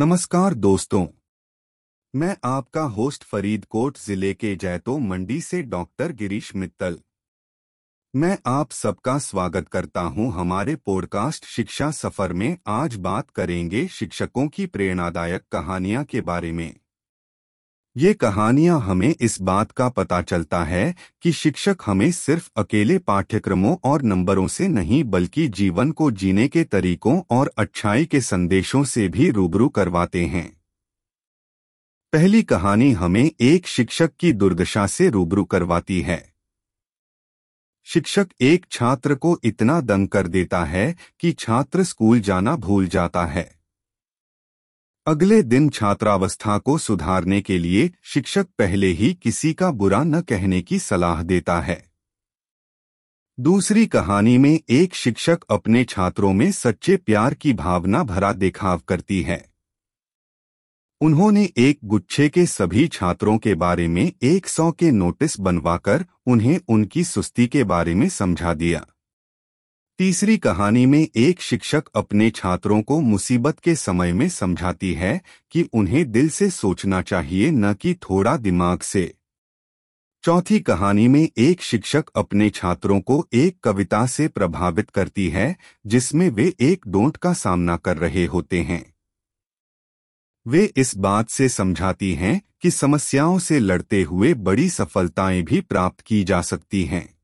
नमस्कार दोस्तों। मैं आपका होस्ट फरीदकोट ज़िले के जैतो मंडी से डॉक्टर गिरीश मित्तल। मैं आप सबका स्वागत करता हूँ हमारे पॉडकास्ट शिक्षा सफ़र में। आज बात करेंगे शिक्षकों की प्रेरणादायक कहानियाँ के बारे में। ये कहानियाँ हमें इस बात का पता चलता है कि शिक्षक हमें सिर्फ़ अकेले पाठ्यक्रमों और नंबरों से नहीं, बल्कि जीवन को जीने के तरीकों और अच्छाई के संदेशों से भी रूबरू करवाते हैं। पहली कहानी हमें एक शिक्षक की दुर्दशा से रूबरू करवाती है। शिक्षक एक छात्र को इतना दंग कर देता है कि छात्र स्कूल जाना भूल जाता है। अगले दिन छात्रावस्था को सुधारने के लिए शिक्षक पहले ही किसी का बुरा न कहने की सलाह देता है। दूसरी कहानी में एक शिक्षक अपने छात्रों में सच्चे प्यार की भावना भरा देखाव करती है। उन्होंने एक गुच्छे के सभी छात्रों के बारे में एक सौ के नोटिस बनवाकर उन्हें उनकी सुस्ती के बारे में समझा दिया। तीसरी कहानी में एक शिक्षक अपने छात्रों को मुसीबत के समय में समझाती है कि उन्हें दिल से सोचना चाहिए, न कि थोड़ा दिमाग से। चौथी कहानी में एक शिक्षक अपने छात्रों को एक कविता से प्रभावित करती है, जिसमें वे एक डोंट का सामना कर रहे होते हैं। वे इस बात से समझाती हैं कि समस्याओं से लड़ते हुए बड़ी सफलताएँ भी प्राप्त की जा सकती हैं।